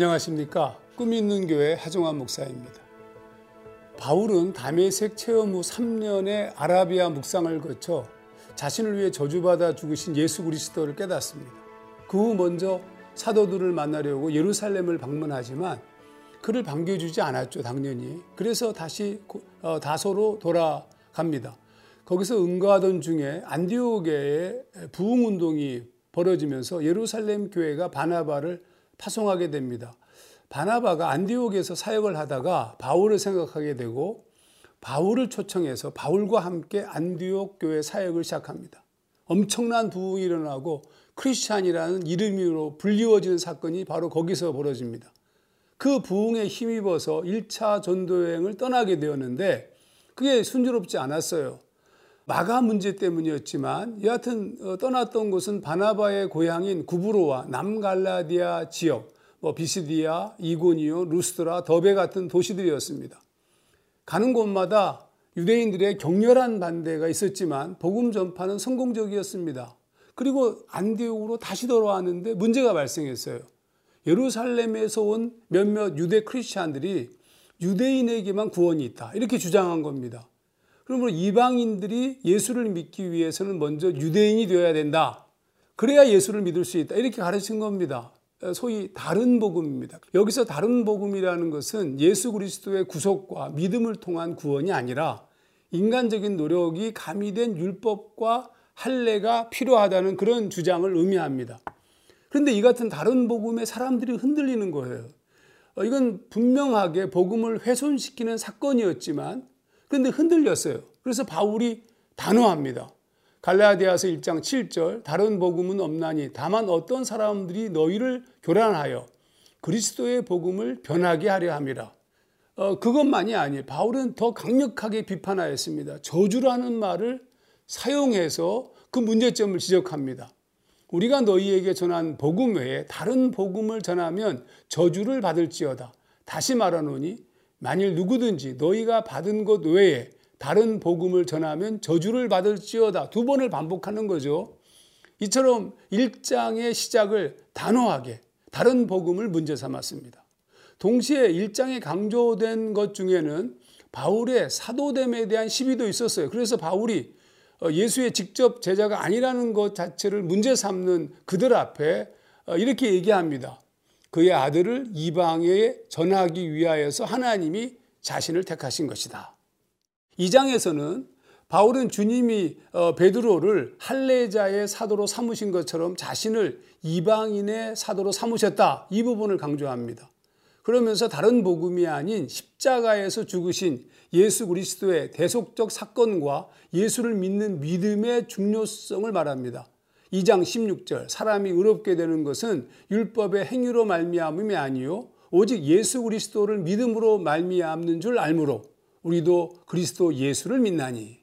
안녕하십니까. 꿈 있는 교회 하종환 목사입니다. 바울은 담에색 체험 후 3년의 아라비아 묵상을 거쳐 자신을 위해 저주받아 죽으신 예수 그리스도를 깨닫습니다. 그 후 먼저 사도들을 만나려고 예루살렘을 방문하지만 그를 반겨주지 않았죠, 당연히. 그래서 다시 어, 다소로 돌아갑니다. 거기서 응가하던 중에 안디오게의 부흥 운동이 벌어지면서 예루살렘 교회가 바나바를 파송하게 됩니다. 바나바가 안디옥에서 사역을 하다가 바울을 생각하게 되고 바울을 초청해서 바울과 함께 안디옥 교회 사역을 시작합니다. 엄청난 부흥이 일어나고 크리스찬이라는 이름으로 불리워지는 사건이 바로 거기서 벌어집니다. 그 부흥에 힘입어서 1차 전도 여행을 떠나게 되었는데 그게 순조롭지 않았어요. 마가 문제 때문이었지만 여하튼 어, 떠났던 곳은 바나바의 고향인 구브로와 남갈라디아 지역, 뭐 비시디아, 이고니오, 루스트라, 더베 같은 도시들이었습니다. 가는 곳마다 유대인들의 격렬한 반대가 있었지만 복음 전파는 성공적이었습니다. 그리고 안디옥으로 다시 돌아왔는데 문제가 발생했어요. 예루살렘에서 온 몇몇 유대 크리스찬들이 유대인에게만 구원이 있다. 이렇게 주장한 겁니다. 그러므로 이방인들이 예수를 믿기 위해서는 먼저 유대인이 되어야 된다. 그래야 예수를 믿을 수 있다. 이렇게 가르친 겁니다. 소위 다른 복음입니다. 여기서 다른 복음이라는 것은 예수 그리스도의 구속과 믿음을 통한 구원이 아니라 인간적인 노력이 가미된 율법과 할례가 필요하다는 그런 주장을 의미합니다. 그런데 이 같은 다른 복음에 사람들이 흔들리는 거예요. 어, 이건 분명하게 복음을 훼손시키는 사건이었지만 그런데 흔들렸어요. 그래서 바울이 단호합니다. 갈라디아서 1장 7절 다른 복음은 없나니 다만 어떤 사람들이 너희를 교란하여 그리스도의 복음을 변하게 하려 함이라. 어, 그것만이 아니에요. 바울은 더 강력하게 비판하였습니다. 저주라는 말을 사용해서 그 문제점을 지적합니다. 우리가 너희에게 전한 복음 외에 다른 복음을 전하면 저주를 받을지어다. 다시 말하노니 만일 누구든지 너희가 받은 것 외에 다른 복음을 전하면 저주를 받을지어다. 두 번을 반복하는 거죠. 이처럼 1장의 시작을 단호하게 다른 복음을 문제 삼았습니다. 동시에 1장에 강조된 것 중에는 바울의 사도됨에 대한 시비도 있었어요. 그래서 바울이 어, 예수의 직접 제자가 아니라는 것 자체를 문제 삼는 그들 앞에 어, 이렇게 얘기합니다. 그의 아들을 이방에 전하기 위하여서 하나님이 자신을 택하신 것이다. 이 장에서는 바울은 주님이 어, 베드로를 할례자의 사도로 삼으신 것처럼 자신을 이방인의 사도로 삼으셨다. 이 부분을 강조합니다. 그러면서 다른 복음이 아닌 십자가에서 죽으신 예수 그리스도의 대속적 사건과 예수를 믿는 믿음의 중요성을 말합니다. 2장 16절 사람이 의롭게 되는 것은 율법의 행위로 말미암음이 아니요 오직 예수 그리스도를 믿음으로 말미암는 줄 알므로 우리도 그리스도 예수를 믿나니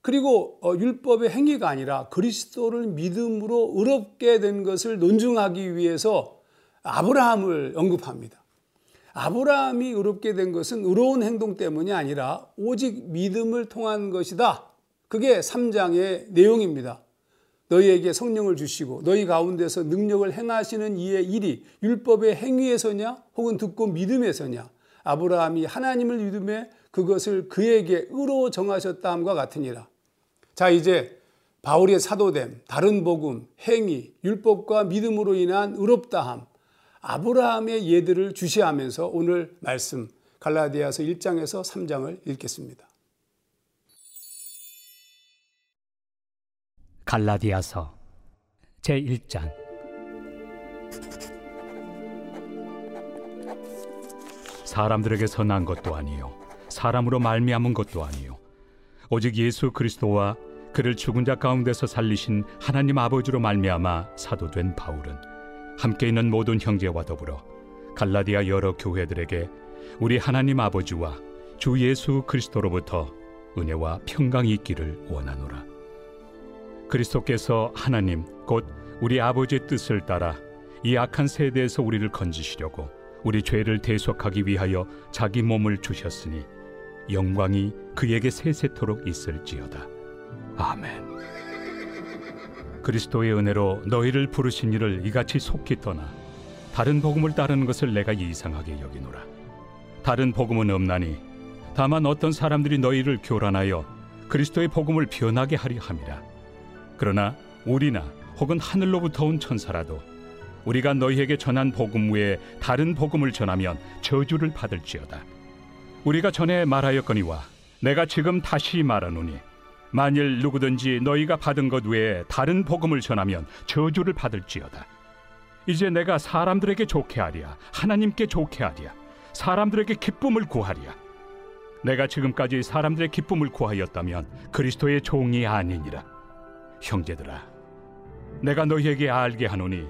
그리고 어, 율법의 행위가 아니라 그리스도를 믿음으로 의롭게 된 것을 논증하기 위해서 아브라함을 언급합니다. 아브라함이 의롭게 된 것은 의로운 행동 때문이 아니라 오직 믿음을 통한 것이다. 그게 3장의 내용입니다. 너희에게 성령을 주시고 너희 가운데서 능력을 행하시는 이의 일이 율법의 행위에서냐 혹은 듣고 믿음에서냐 아브라함이 하나님을 믿음에 그것을 그에게 의로 정하셨다함과 같으니라. 자 이제 바울의 사도됨, 다른 복음, 행위, 율법과 믿음으로 인한 의롭다함, 아브라함의 예들을 주시하면서 오늘 말씀 갈라디아서 1장에서 3장을 읽겠습니다. 갈라디아서 제1장 사람들에게 선한 것도 아니요 사람으로 말미암은 것도 아니요 오직 예수 그리스도와 그를 죽은 자 가운데서 살리신 하나님 아버지로 말미암아 사도된 바울은 함께 있는 모든 형제와 더불어 갈라디아 여러 교회들에게 우리 하나님 아버지와 주 예수 그리스도로부터 은혜와 평강이 있기를 원하노라. 그리스도께서 하나님 곧 우리 아버지의 뜻을 따라 이 악한 세대에서 우리를 건지시려고 우리 죄를 대속하기 위하여 자기 몸을 주셨으니 영광이 그에게 세세토록 있을지어다. 아멘. 그리스도의 은혜로 너희를 부르신 이를 이같이 속히 떠나 다른 복음을 따르는 것을 내가 이상하게 여기노라. 다른 복음은 없나니 다만 어떤 사람들이 너희를 교란하여 그리스도의 복음을 변하게 하려 함이라. 그러나 우리나 혹은 하늘로부터 온 천사라도 우리가 너희에게 전한 복음 외에 다른 복음을 전하면 저주를 받을지어다. 우리가 전에 말하였거니와 내가 지금 다시 말하노니 만일 누구든지 너희가 받은 것 외에 다른 복음을 전하면 저주를 받을지어다. 이제 내가 사람들에게 좋게 하랴 하나님께 좋게 하랴 사람들에게 기쁨을 구하랴. 내가 지금까지 사람들의 기쁨을 구하였다면 그리스도의 종이 아니니라. 형제들아 내가 너희에게 알게 하노니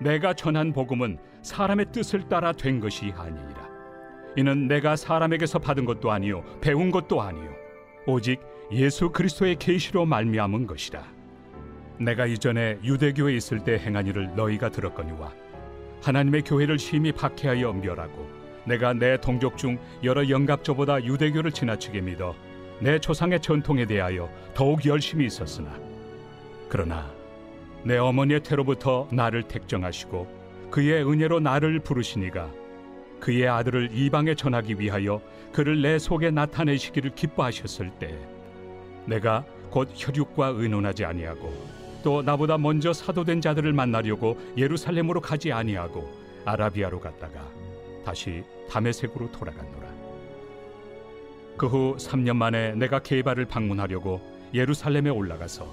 내가 전한 복음은 사람의 뜻을 따라 된 것이 아니니라 이는 내가 사람에게서 받은 것도 아니요 배운 것도 아니요. 오직 예수 그리스도의 계시로 말미암은 것이라. 내가 이전에 유대교에 있을 때 행한 일을 너희가 들었거니와 하나님의 교회를 심히 박해하여 멸하고 내가 내 동족 중 여러 영갑조보다 유대교를 지나치게 믿어 내 조상의 전통에 대하여 더욱 열심히 있었으나 그러나 내 어머니의 태로부터 나를 택정하시고 그의 은혜로 나를 부르시니가 그의 아들을 이방에 전하기 위하여 그를 내 속에 나타내시기를 기뻐하셨을 때 내가 곧 혈육과 의논하지 아니하고 또 나보다 먼저 사도된 자들을 만나려고 예루살렘으로 가지 아니하고 아라비아로 갔다가 다시 다메섹으로 돌아갔노라. 그 후 3년 만에 내가 게바를 방문하려고 예루살렘에 올라가서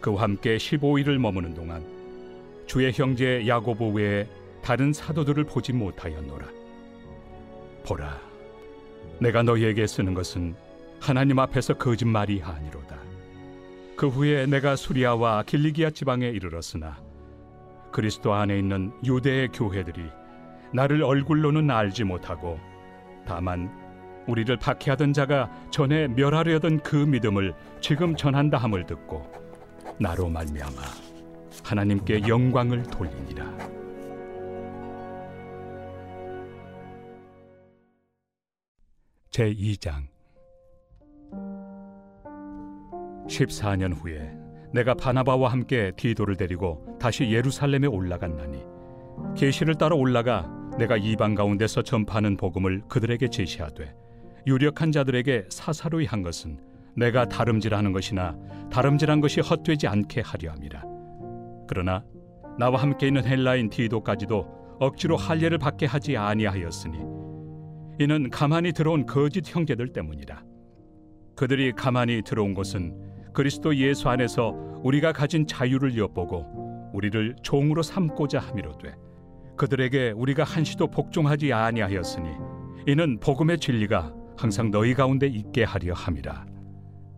그와 함께 15일을 머무는 동안 주의 형제 야고보 외에 다른 사도들을 보지 못하였노라. 보라, 내가 너희에게 쓰는 것은 하나님 앞에서 거짓말이 아니로다. 그 후에 내가 수리아와 길리기아 지방에 이르렀으나 그리스도 안에 있는 유대의 교회들이 나를 얼굴로는 알지 못하고 다만 우리를 박해하던 자가 전에 멸하려던 그 믿음을 지금 전한다 함을 듣고 나로 말미암아 하나님께 영광을 돌리니라. 제 2장. 14년 후에 내가 바나바와 함께 디도를 데리고 다시 예루살렘에 올라갔나니 계시를 따라 올라가 내가 이방 가운데서 전파하는 복음을 그들에게 제시하되 유력한 자들에게 사사로이 한 것은 내가 다름질하는 것이나 다름질한 것이 헛되지 않게 하려 함이라. 그러나 나와 함께 있는 헬라인 디도까지도 억지로 할례를 받게 하지 아니하였으니 이는 가만히 들어온 거짓 형제들 때문이라. 그들이 가만히 들어온 것은 그리스도 예수 안에서 우리가 가진 자유를 엿보고 우리를 종으로 삼고자 함이로돼 그들에게 우리가 한시도 복종하지 아니하였으니 이는 복음의 진리가 항상 너희 가운데 있게 하려 함이라.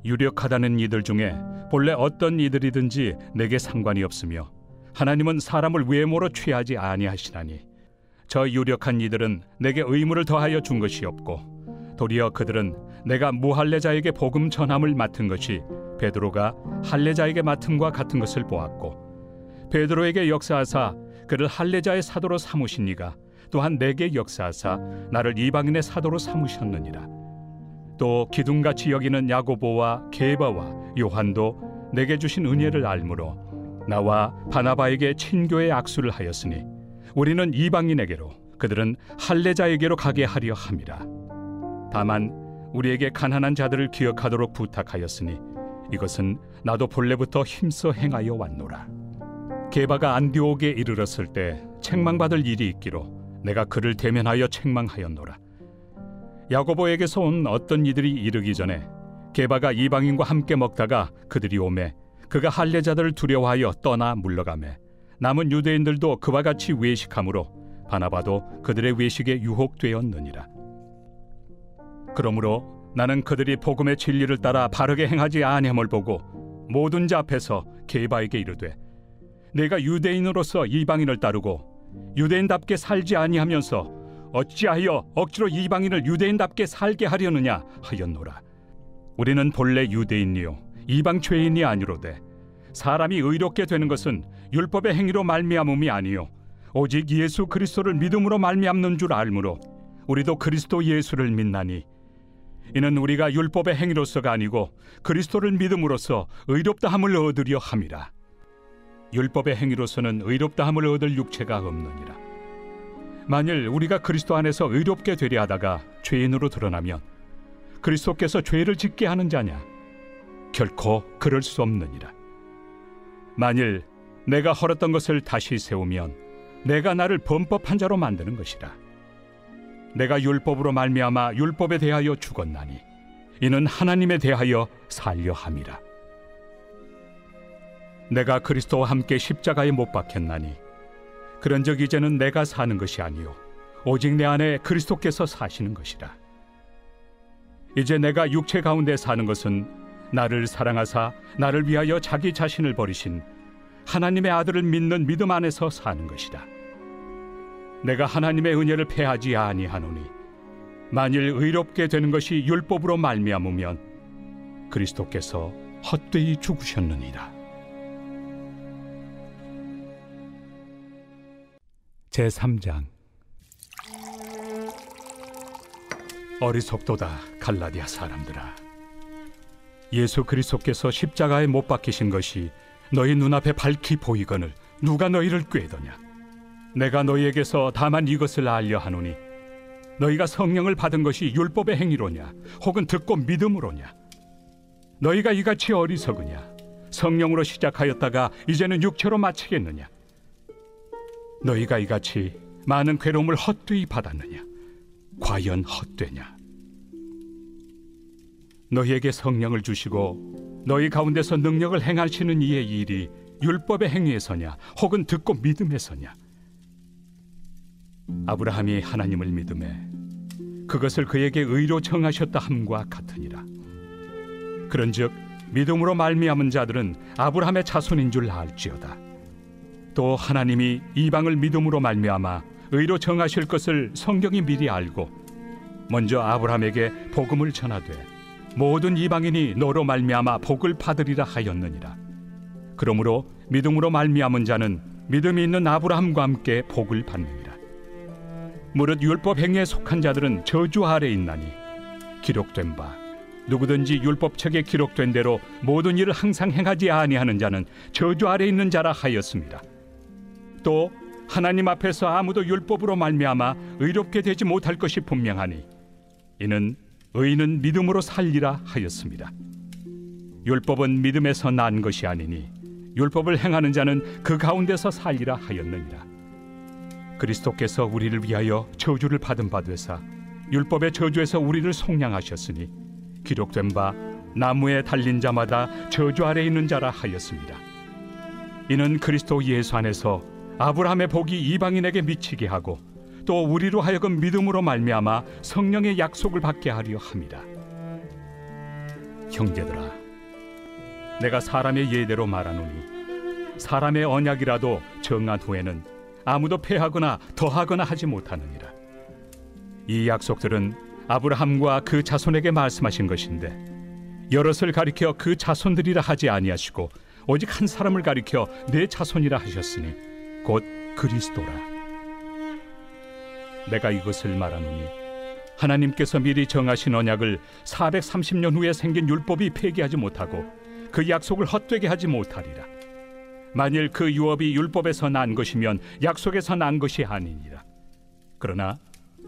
유력하다는 이들 중에 본래 어떤 이들이든지 내게 상관이 없으며 하나님은 사람을 외모로 취하지 아니하시나니 저 유력한 이들은 내게 의무를 더하여 준 것이 없고 도리어 그들은 내가 무할례자에게 복음 전함을 맡은 것이 베드로가 할례자에게 맡음과 같은 것을 보았고 베드로에게 역사하사 그를 할례자의 사도로 삼으신 이가 또한 내게 역사하사 나를 이방인의 사도로 삼으셨느니라. 또 기둥같이 여기는 야고보와 게바와 요한도 내게 주신 은혜를 알므로 나와 바나바에게 친교의 악수를 하였으니 우리는 이방인에게로 그들은 할례자에게로 가게 하려 함이라 다만 우리에게 가난한 자들을 기억하도록 부탁하였으니 이것은 나도 본래부터 힘써 행하여 왔노라. 게바가 안디옥에 이르렀을 때 책망받을 일이 있기로 내가 그를 대면하여 책망하였노라. 야고보에게서 온 어떤 이들이 이르기 전에 게바가 이방인과 함께 먹다가 그들이 오매 그가 할례자들을 두려워하여 떠나 물러가매 남은 유대인들도 그와 같이 외식함으로 바나바도 그들의 외식에 유혹되었느니라. 그러므로 나는 그들이 복음의 진리를 따라 바르게 행하지 아니함을 보고 모든 자 앞에서 게바에게 이르되 내가 유대인으로서 이방인을 따르고 유대인답게 살지 아니하면서 어찌하여 억지로 이방인을 유대인답게 살게 하려느냐 하였노라 우리는 본래 유대인이요 이방 죄인이 아니로되 사람이 의롭게 되는 것은 율법의 행위로 말미암음이 아니요 오직 예수 그리스도를 믿음으로 말미암는 줄 알므로 우리도 그리스도 예수를 믿나니 이는 우리가 율법의 행위로서가 아니고 그리스도를 믿음으로써 의롭다함을 얻으려 함이라. 율법의 행위로서는 의롭다함을 얻을 육체가 없느니라. 만일 우리가 그리스도 안에서 의롭게 되려 하다가 죄인으로 드러나면 그리스도께서 죄를 짓게 하는 자냐? 결코 그럴 수 없느니라. 만일 내가 헐었던 것을 다시 세우면 내가 나를 범법한 자로 만드는 것이라. 내가 율법으로 말미암아 율법에 대하여 죽었나니 이는 하나님에 대하여 살려 함이라. 내가 그리스도와 함께 십자가에 못 박혔나니 그런적 이제는 내가 사는 것이 아니요 오직 내 안에 그리스도께서 사시는 것이라. 이제 내가 육체 가운데 사는 것은 나를 사랑하사 나를 위하여 자기 자신을 버리신 하나님의 아들을 믿는 믿음 안에서 사는 것이다. 내가 하나님의 은혜를 패하지 아니하노니 만일 의롭게 되는 것이 율법으로 말미암으면 그리스도께서 헛되이 죽으셨느니라. 제 3장 어리석도다 갈라디아 사람들아 예수 그리스도께서 십자가에 못 박히신 것이 너희 눈앞에 밝히 보이거늘 누가 너희를 꾀더냐? 내가 너희에게서 다만 이것을 알려 하노니 너희가 성령을 받은 것이 율법의 행위로냐? 혹은 듣고 믿음으로냐? 너희가 이같이 어리석으냐? 성령으로 시작하였다가 이제는 육체로 마치겠느냐? 너희가 이같이 많은 괴로움을 헛되이 받았느냐? 과연 헛되냐? 너희에게 성령을 주시고 너희 가운데서 능력을 행하시는 이의 일이 율법의 행위에서냐 혹은 듣고 믿음에서냐? 아브라함이 하나님을 믿음에 그것을 그에게 의로 정하셨다 함과 같으니라. 그런즉 믿음으로 말미암은 자들은 아브라함의 자손인 줄 알지어다. 또 하나님이 이방을 믿음으로 말미암아 의로 정하실 것을 성경이 미리 알고 먼저 아브라함에게 복음을 전하되 모든 이방인이 너로 말미암아 복을 받으리라 하였느니라. 그러므로 믿음으로 말미암은 자는 믿음이 있는 아브라함과 함께 복을 받느니라. 무릇 율법 행위에 속한 자들은 저주 아래 있나니 기록된 바 누구든지 율법책에 기록된 대로 모든 일을 항상 행하지 아니하는 자는 저주 아래 있는 자라 하였습니다. 또 하나님 앞에서 아무도 율법으로 말미암아 의롭게 되지 못할 것이 분명하니 이는 의인은 믿음으로 살리라 하였습니다. 율법은 믿음에서 난 것이 아니니 율법을 행하는 자는 그 가운데서 살리라 하였느니라. 그리스도께서 우리를 위하여 저주를 받은 바 되사 율법의 저주에서 우리를 속량하셨으니 기록된 바 나무에 달린 자마다 저주 아래 있는 자라 하였습니다. 이는 그리스도 예수 안에서 아브라함의 복이 이방인에게 미치게 하고 또 우리로 하여금 믿음으로 말미암아 성령의 약속을 받게 하려 함이라. 형제들아, 내가 사람의 예대로 말하노니 사람의 언약이라도 정한 후에는 아무도 패하거나 더하거나 하지 못하느니라. 이 약속들은 아브라함과 그 자손에게 말씀하신 것인데 여럿을 가리켜 그 자손들이라 하지 아니하시고 오직 한 사람을 가리켜 내 자손이라 하셨으니 곧 그리스도라. 내가 이것을 말하노니 하나님께서 미리 정하신 언약을 430년 후에 생긴 율법이 폐기하지 못하고 그 약속을 헛되게 하지 못하리라. 만일 그 유업이 율법에서 난 것이면 약속에서 난 것이 아니니라. 그러나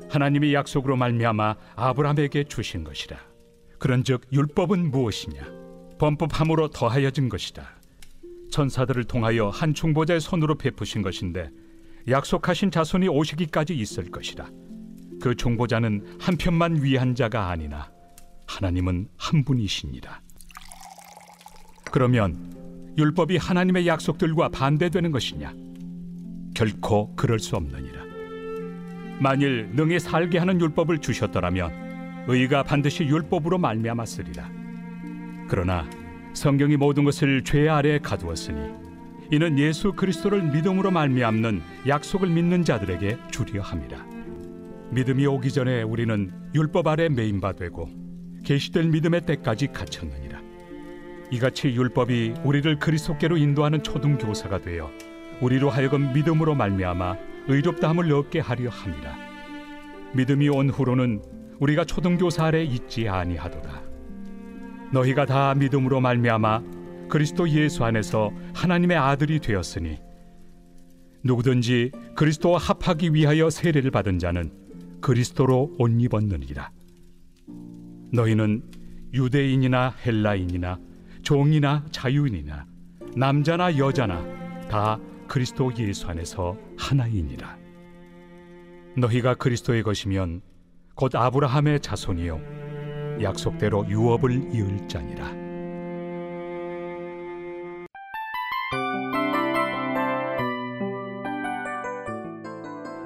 하나님이 약속으로 말미암아 아브라함에게 주신 것이라. 그런즉 율법은 무엇이냐? 범법함으로 더하여진 것이다. 천사들을 통하여 한 중보자의 손으로 베푸신 것인데 약속하신 자손이 오시기까지 있을 것이라. 그 종보자는 한 편만 위한 자가 아니나 하나님은 한 분이시니라. 그러면 율법이 하나님의 약속들과 반대되는 것이냐? 결코 그럴 수 없느니라. 만일 능히 살게 하는 율법을 주셨더라면 의가 반드시 율법으로 말미암았으리라. 그러나 성경이 모든 것을 죄 아래 가두었으니 이는 예수 그리스도를 믿음으로 말미암는 약속을 믿는 자들에게 주려 함이라. 믿음이 오기 전에 우리는 율법 아래 매인바 되고 계시될 믿음의 때까지 갇혔느니라. 이같이 율법이 우리를 그리스도께로 인도하는 초등 교사가 되어 우리로 하여금 믿음으로 말미암아 의롭다함을 얻게 하려 함이라. 믿음이 온 후로는 우리가 초등 교사 아래 있지 아니하도다. 너희가 다 믿음으로 말미암아 그리스도 예수 안에서 하나님의 아들이 되었으니 누구든지 그리스도와 합하기 위하여 세례를 받은 자는 그리스도로 옷 입었느니라. 너희는 유대인이나 헬라인이나 종이나 자유인이나 남자나 여자나 다 그리스도 예수 안에서 하나이니라. 너희가 그리스도의 것이면 곧 아브라함의 자손이요 약속대로 유업을 이을 자니라.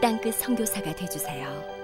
땅끝 성교사가 되주세요